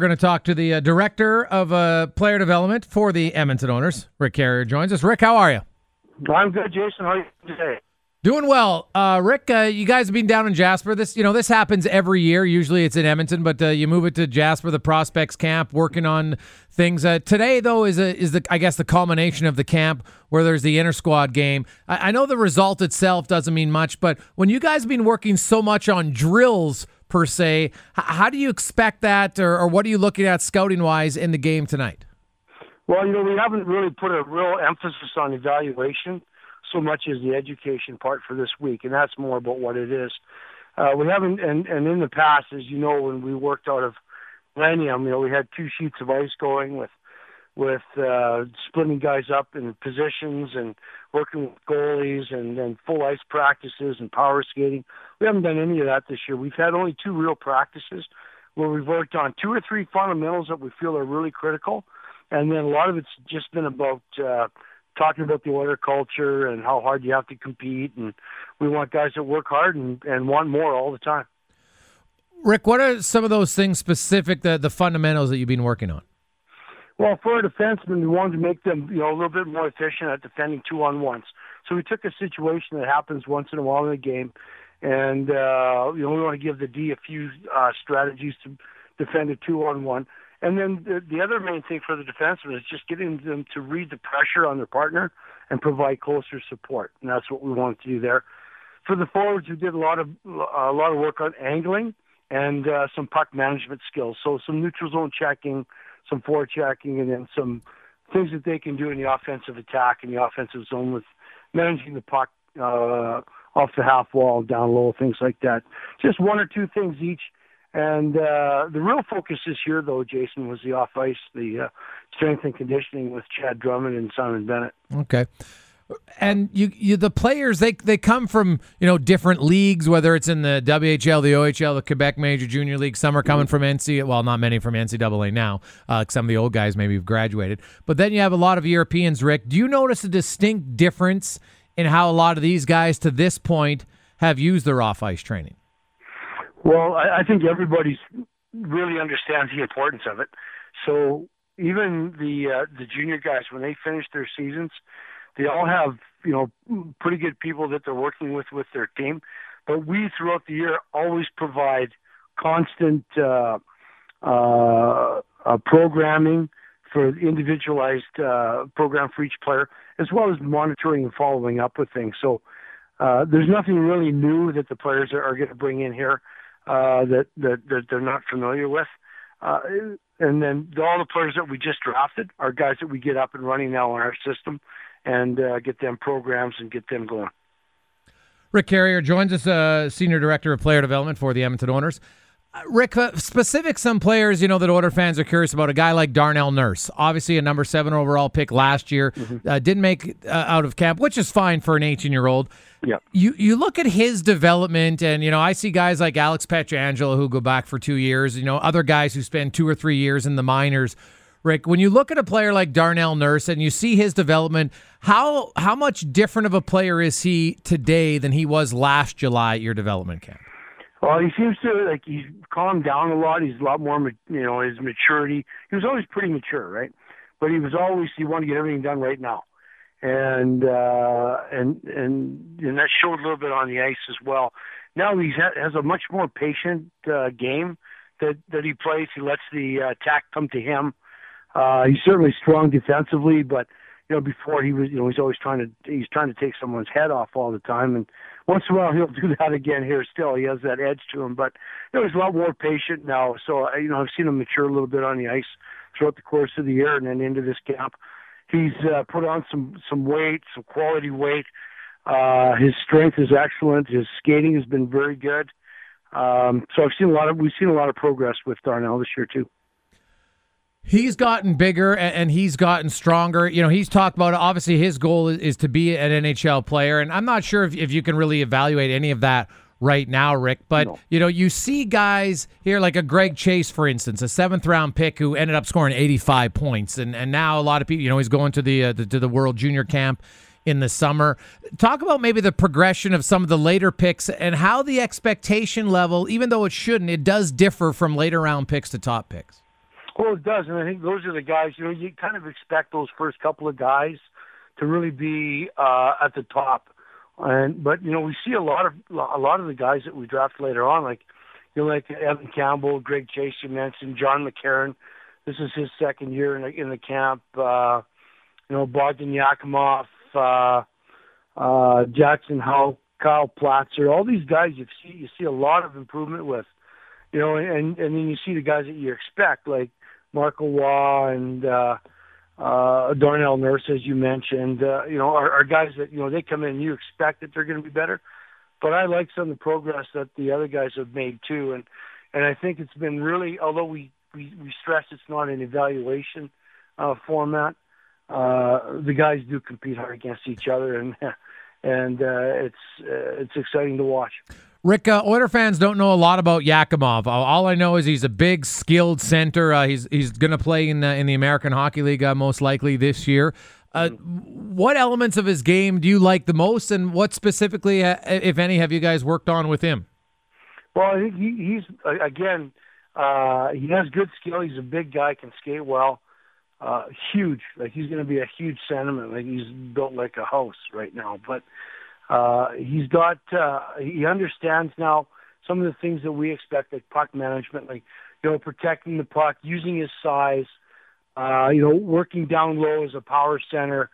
We're going to talk to the uh, director of uh, player development for the Edmonton Oilers. Rick Carrier joins us. Rick, how are you? I'm good, Jason. How are you today? Doing well, uh, Rick. Uh, you guys have been down in Jasper. This, you know, this happens every year. Usually, it's in Edmonton, but uh, you move it to Jasper, the prospects camp, working on things. Uh, today, though, is a, is the I guess the culmination of the camp where there's the inter squad game. I, I know the result itself doesn't mean much, but when you guys have been working so much on drills per se. H- how do you expect that, or, or what are you looking at scouting wise in the game tonight? Well, you know, we haven't really put a real emphasis on evaluation so much as the education part for this week, and that's more about what it is. Uh, we haven't, and, and in the past, as you know, when we worked out of Millennium, you know, we had two sheets of ice going with with uh, splitting guys up in positions and working with goalies and then full ice practices and power skating. We haven't done any of that this year. We've had only two real practices where we've worked on two or three fundamentals that we feel are really critical, and then a lot of it's just been about uh, talking about the Oiler culture and how hard you have to compete. And we want guys that work hard and, and want more all the time. Rick, what are some of those things specific, the, the fundamentals that you've been working on? Well, for a defenseman, we wanted to make them, you know, a little bit more efficient at defending two on ones. So we took a situation that happens once in a while in a game, and uh, you know, we want to give the D a few uh, strategies to defend a two on one. And then the, the other main thing for the defenseman is just getting them to read the pressure on their partner and provide closer support. And that's what we wanted to do there. For the forwards, we did a lot of a lot of work on angling and uh, some puck management skills. So some neutral zone checking some forechecking, and then some things that they can do in the offensive attack in the offensive zone with managing the puck uh, off the half wall, down low, things like that. Just one or two things each. And uh, the real focus this year, though, Jason, was the off ice, the uh, strength and conditioning with Chad Drummond and Simon Bennett. Okay and you, you the players they they come from you know different leagues whether it's in the WHL the OHL the Quebec Major Junior League. Some are coming from NC well not many from NCAA now. Uh, some of the old guys maybe have graduated. But then you have a lot of Europeans Rick. Do you notice a distinct difference in how a lot of these guys to this point have used their off ice training? Well I, I think everybody really understands the importance of it. So even the uh, the junior guys when they finish their seasons they all have, you know, pretty good people that they're working with with their team. But we, throughout the year, always provide constant uh, uh, uh, programming for individualized uh, program for each player, as well as monitoring and following up with things. So uh, there's nothing really new that the players are, are going to bring in here uh, that, that that they're not familiar with. Uh, and then all the players that we just drafted are guys that we get up and running now in our system and uh, get them programs and get them going. Rick Carrier joins us, uh, Senior Director of Player Development for the Edmonton Oilers. Uh, Rick, uh, specific some players, you know, that Oiler fans are curious about. A guy like Darnell Nurse, obviously a number seven overall pick last year, mm-hmm. uh, didn't make uh, out of camp, which is fine for an 18 year old. Yeah. You you look at his development, and you know, I see guys like Alex Pietrangelo who go back for two years. You know, other guys who spend two or three years in the minors. Rick, when you look at a player like Darnell Nurse and you see his development, how how much different of a player is he today than he was last July at your development camp? Well, he seems to like he's calmed down a lot. He's a lot more, you know, his maturity. He was always pretty mature, right? But he was always he wanted to get everything done right now, and uh, and and and that showed a little bit on the ice as well. Now he has a much more patient uh, game that that he plays. He lets the uh, attack come to him. Uh, he's certainly strong defensively, but you know, before he was, you know, he's always trying to he's trying to take someone's head off all the time, and once in a while he'll do that again here. Still, he has that edge to him, but you know, he's a lot more patient now. So you know, I've seen him mature a little bit on the ice throughout the course of the year, and then into this camp, he's uh, put on some some weight, some quality weight. Uh, his strength is excellent. His skating has been very good. Um, so I've seen a lot of we've seen a lot of progress with Darnell this year too. He's gotten bigger and, he's gotten stronger. You know, he's talked about obviously his goal is, is to be an NHL player, and I'm not sure if, if you can really evaluate any of that right now, Rick. But no. you know, you see guys here like a Greg Chase, for instance, a seventh round pick who ended up scoring 85 points, and and now a lot of people, you know, he's going to the, uh, the to the World Junior Camp in the summer. Talk about maybe the progression of some of the later picks and how the expectation level, even though it shouldn't, it does differ from later round picks to top picks. Well, it does, and I think those are the guys. You know, you kind of expect those first couple of guys to really be uh, at the top, and but you know we see a lot of a lot of the guys that we draft later on, like you know, like Evan Campbell, Greg Chase, you mentioned John McCarron. This is his second year in the, in the camp. Uh, you know, Bogdan Yakimov, uh, uh, Jackson Houck, Kyle Platzer, all these guys you see you see a lot of improvement with. You know, and and then you see the guys that you expect, like Marco Waugh and uh, uh, Darnell Nurse, as you mentioned. Uh, you know, are, are guys that you know they come in you expect that they're going to be better. But I like some of the progress that the other guys have made too, and and I think it's been really, although we we, we stress it's not an evaluation uh, format, uh, the guys do compete hard against each other, and and uh, it's uh, it's exciting to watch. Rick, uh, Oiler fans don't know a lot about Yakimov. All I know is he's a big, skilled center. Uh, he's he's going to play in the in the American Hockey League uh, most likely this year. Uh, what elements of his game do you like the most, and what specifically, uh, if any, have you guys worked on with him? Well, I think he, he's again uh, he has good skill. He's a big guy, can skate well. Uh, huge, like he's going to be a huge sentiment. Like he's built like a house right now, but uh, he's got uh, he understands now some of the things that we expect, at puck management, like you know protecting the puck, using his size, uh, you know working down low as a power center,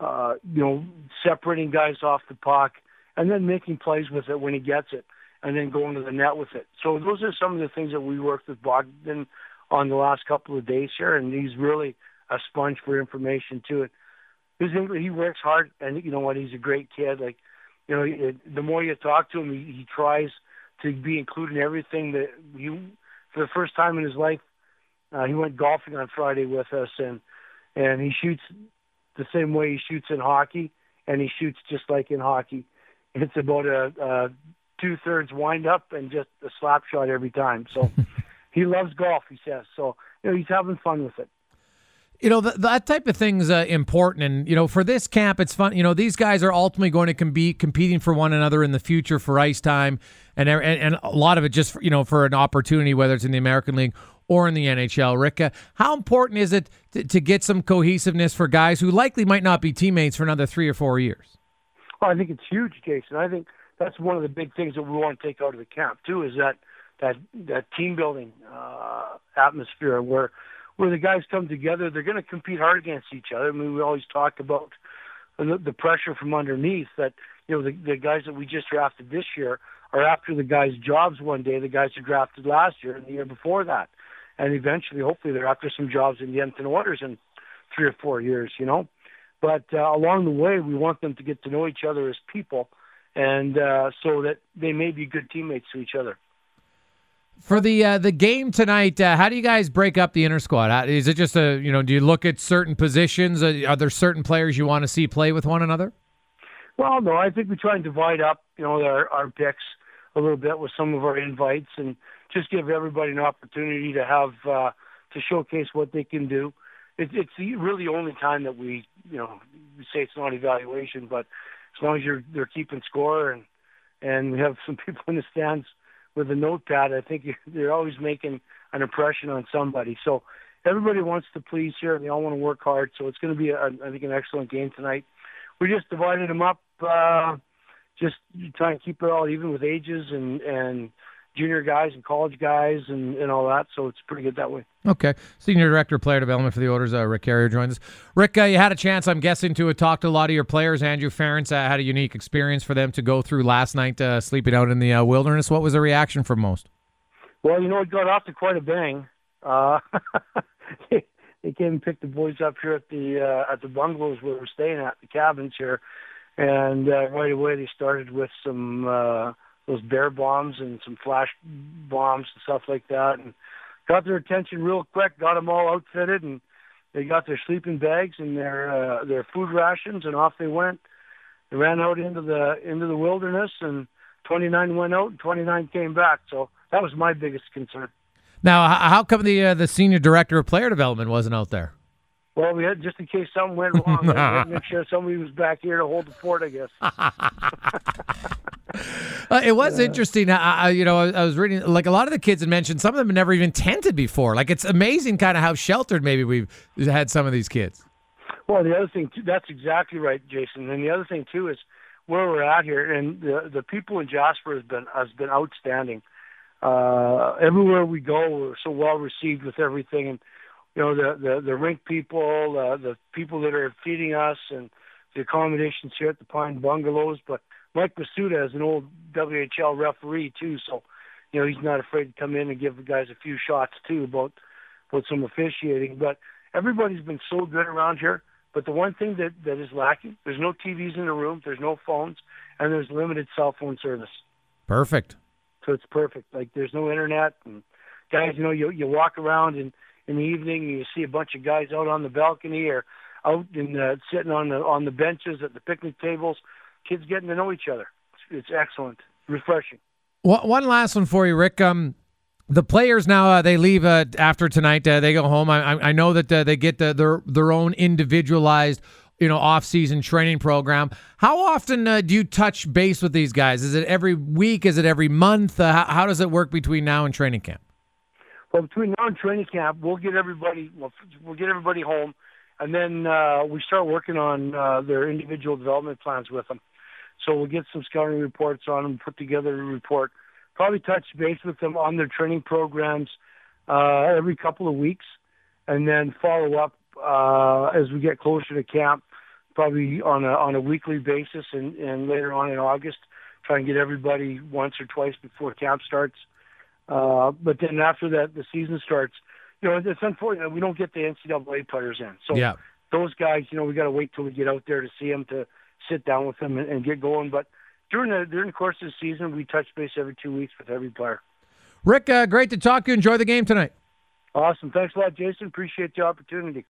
uh, you know separating guys off the puck, and then making plays with it when he gets it, and then going to the net with it. So those are some of the things that we worked with Bogdan on the last couple of days here, and he's really a sponge for information to it he works hard, and you know what? He's a great kid. Like, you know, it, the more you talk to him, he, he tries to be included in everything that you. For the first time in his life, uh, he went golfing on Friday with us, and and he shoots the same way he shoots in hockey, and he shoots just like in hockey. It's about a, a two thirds wind up and just a slap shot every time. So he loves golf. He says so. You know, he's having fun with it. You know, th- that type of thing's uh, important. And, you know, for this camp, it's fun. You know, these guys are ultimately going to be competing for one another in the future for ice time. And, and, and a lot of it just, for, you know, for an opportunity, whether it's in the American League or in the NHL. Rick, how important is it to, to get some cohesiveness for guys who likely might not be teammates for another three or four years? Well, I think it's huge, Jason. I think that's one of the big things that we want to take out of the camp, too, is that that that team building uh, atmosphere where – where the guys come together, they're going to compete hard against each other. I mean, we always talk about the, pressure from underneath that, you know, the, the guys that we just drafted this year are after the guys' jobs one day, the guys who drafted last year and the year before that. And eventually, hopefully, they're after some jobs in the Edmonton Oilers in three or four years, you know. But uh, along the way, we want them to get to know each other as people and uh, so that they may be good teammates to each other. For the uh, the game tonight, uh, how do you guys break up the inner squad? Is it just a you know? Do you look at certain positions? Uh, are there certain players you want to see play with one another? Well, no, I think we try and divide up you know our, our picks a little bit with some of our invites and just give everybody an opportunity to have uh, to showcase what they can do. It, it's really the only time that we you know say it's not evaluation, but as long as you're they're keeping score and and we have some people in the stands with a notepad, I think they're you're always making an impression on somebody. So everybody wants to please here. And they all want to work hard. So it's going to be, a, I think, an excellent game tonight. We just divided them up, uh, just try and keep it all even with ages and and junior guys and college guys and, and all that. So it's pretty good that way. Okay. Senior Director of Player Development for the Oilers, uh, Rick Carrier, joins us. Rick, uh, you had a chance, I'm guessing, to talk to a lot of your players. Andrew Ference uh, had a unique experience for them to go through last night, uh, sleeping out in the uh, wilderness. What was the reaction from most? Well, you know, it got off to quite a bang. Uh, they, they came and picked the boys up here at the at the bungalows where we're staying at, the cabins here. And right away, they started with some those bear bombs and some flash bombs and stuff like that, and got their attention real quick. Got them all outfitted, and they got their sleeping bags and their uh, their food rations, and off they went. They ran out into the into the wilderness, and 29 went out, and 29 came back. So that was my biggest concern. Now, how come the uh, the senior director of player development wasn't out there? Well, we had just in case something went wrong, we had to make sure somebody was back here to hold the fort. I guess. Uh, it was interesting. I, I, you know, I, I was reading like a lot of the kids had mentioned some of them had never even tented before. Like it's amazing, kind of how sheltered maybe we've had some of these kids. Well, the other thing too, that's exactly right, Jason. And the other thing too is where we're at here, and the the people in Jasper has been has been outstanding. Uh, everywhere we go, we're so well received with everything, and you know the the, the rink people, uh, the people that are feeding us, and the accommodations here at the Pine Bungalows. But Mike Masuda is an old WHL referee too, so you know he's not afraid to come in and give the guys a few shots too about about some officiating. But everybody's been so good around here. But the one thing that that is lacking, there's no TVs in the room, there's no phones, and there's limited cell phone service. Perfect. So it's perfect. Like there's no internet, and guys, you know, you you walk around in in the evening and you see a bunch of guys out on the balcony or out in uh, sitting on the on the benches at the picnic tables, kids getting to know each other. It's, it's excellent, refreshing. One last one for you, Rick. Um, the players now uh, they leave uh, after tonight. Uh, they go home. I, I know that uh, they get the, their their own individualized, you know, off season training program. How often uh, do you touch base with these guys? Is it every week? Is it every month? Uh, how, how, does it work between now and training camp? Well, between now and training camp, we'll get everybody we'll, we'll get everybody home, and then we start working on their individual development plans with them. So we'll get some scouting reports on them, put together a report probably touch base with them on their training programs uh, every couple of weeks, and then follow up uh, as we get closer to camp, probably on a on a weekly basis, and, and later on in August, try and get everybody once or twice before camp starts. Uh, but then after that, the season starts. You know, it's unfortunate we don't get the NCAA players in. So yeah. those guys, you know, we got to wait till we get out there to see them to sit down with them and, and get going. But during the during the course of the season, we touch base every two weeks with every player. Rick, uh, great to talk to you. Enjoy the game tonight. Awesome. Thanks a lot, Jason. Appreciate the opportunity.